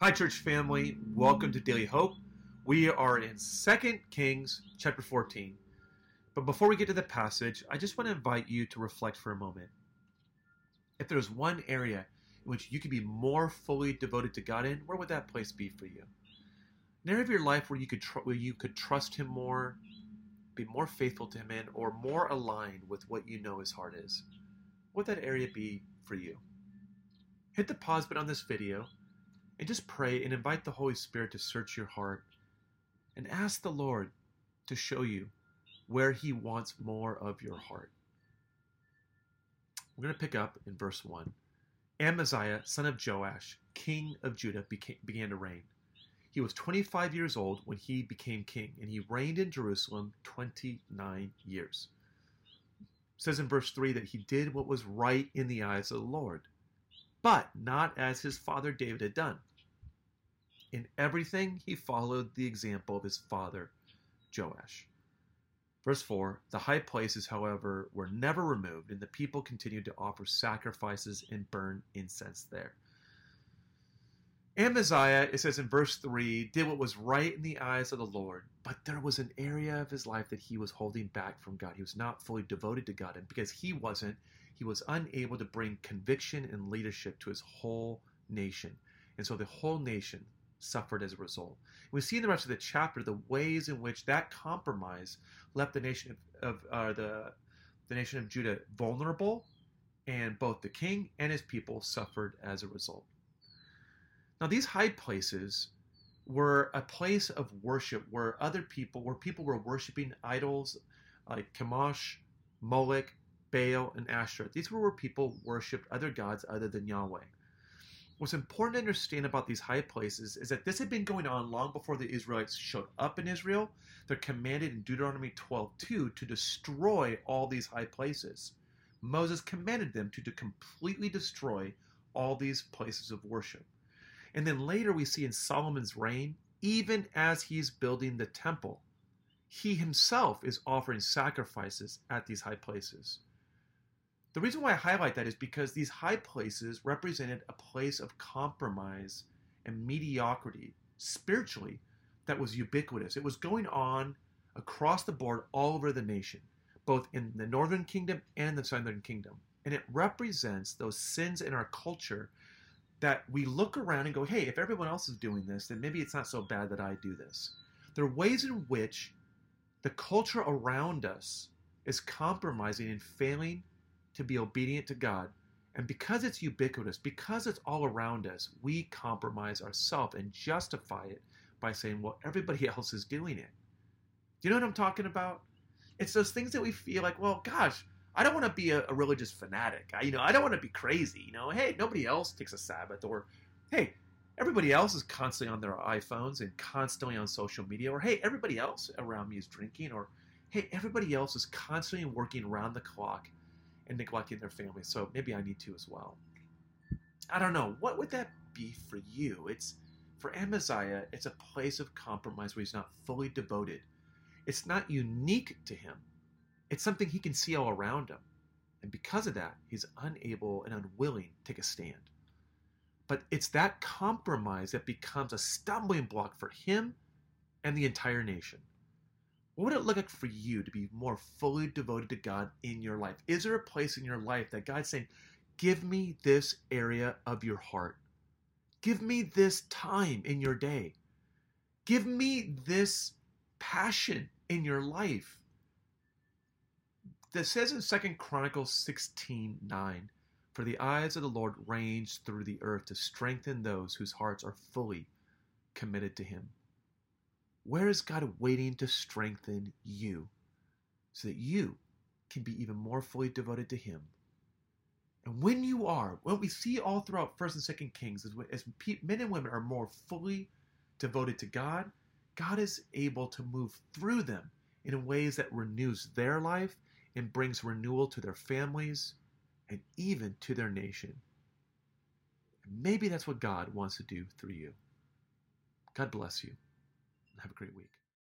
Hi, church family. Welcome to Daily Hope. We are in 2 Kings chapter 14. But before we get to the passage, I just want to invite you to reflect for a moment. If there's one area in which you could be more fully devoted to God in, where would that place be for you? An area of your life where you could tr- where you could trust Him more, be more faithful to Him in, or more aligned with what you know His heart is. What would that area be for you? Hit the pause button on this video and just pray and invite the Holy Spirit to search your heart and ask the Lord to show you where He wants more of your heart. We're going to pick up in verse 1. Amaziah, son of Joash, king of Judah, became, began to reign. He was 25 years old when he became king, and he reigned in Jerusalem 29 years. It says in verse 3 that he did what was right in the eyes of the Lord, but not as his father David had done. In everything, he followed the example of his father Joash. Verse 4 The high places, however, were never removed, and the people continued to offer sacrifices and burn incense there. Amaziah, it says in verse 3, did what was right in the eyes of the Lord, but there was an area of his life that he was holding back from God. He was not fully devoted to God, and because he wasn't, he was unable to bring conviction and leadership to his whole nation. And so the whole nation suffered as a result. We see in the rest of the chapter the ways in which that compromise left the nation of, of uh, the the nation of Judah vulnerable, and both the king and his people suffered as a result. Now, these high places were a place of worship where other people, where people were worshiping idols like Chemosh, Moloch, Baal, and Asherah. These were where people worshipped other gods other than Yahweh. What's important to understand about these high places is that this had been going on long before the Israelites showed up in Israel. They're commanded in Deuteronomy 12:2 to destroy all these high places. Moses commanded them to, to completely destroy all these places of worship. And then later we see in Solomon's reign, even as he's building the temple, he himself is offering sacrifices at these high places. The reason why I highlight that is because these high places represented a place of compromise and mediocrity spiritually that was ubiquitous. It was going on across the board all over the nation, both in the northern kingdom and the southern kingdom. And it represents those sins in our culture that we look around and go, hey, if everyone else is doing this, then maybe it's not so bad that I do this. There are ways in which the culture around us is compromising and failing to be obedient to God. And because it's ubiquitous, because it's all around us, we compromise ourselves and justify it by saying, well, everybody else is doing it. Do you know what I'm talking about? It's those things that we feel like, well, gosh, I don't want to be a, a religious fanatic. I, you know, I don't want to be crazy. You know, hey, nobody else takes a Sabbath, or hey, everybody else is constantly on their iPhones and constantly on social media, or hey, everybody else around me is drinking, or hey, everybody else is constantly working around the clock and neglecting their family. So maybe I need to as well. I don't know. What would that be for you? It's for Amaziah, it's a place of compromise where he's not fully devoted. It's not unique to him. It's something he can see all around him. And because of that, he's unable and unwilling to take a stand. But it's that compromise that becomes a stumbling block for him and the entire nation. What would it look like for you to be more fully devoted to God in your life? Is there a place in your life that God's saying, Give me this area of your heart? Give me this time in your day. Give me this passion in your life. That says in Second Chronicles 16 9, For the eyes of the Lord range through the earth to strengthen those whose hearts are fully committed to Him. Where is God waiting to strengthen you so that you can be even more fully devoted to Him? And when you are, what we see all throughout First and Second Kings is as men and women are more fully devoted to God, God is able to move through them in ways that renews their life and brings renewal to their families and even to their nation. Maybe that's what God wants to do through you. God bless you have a great week.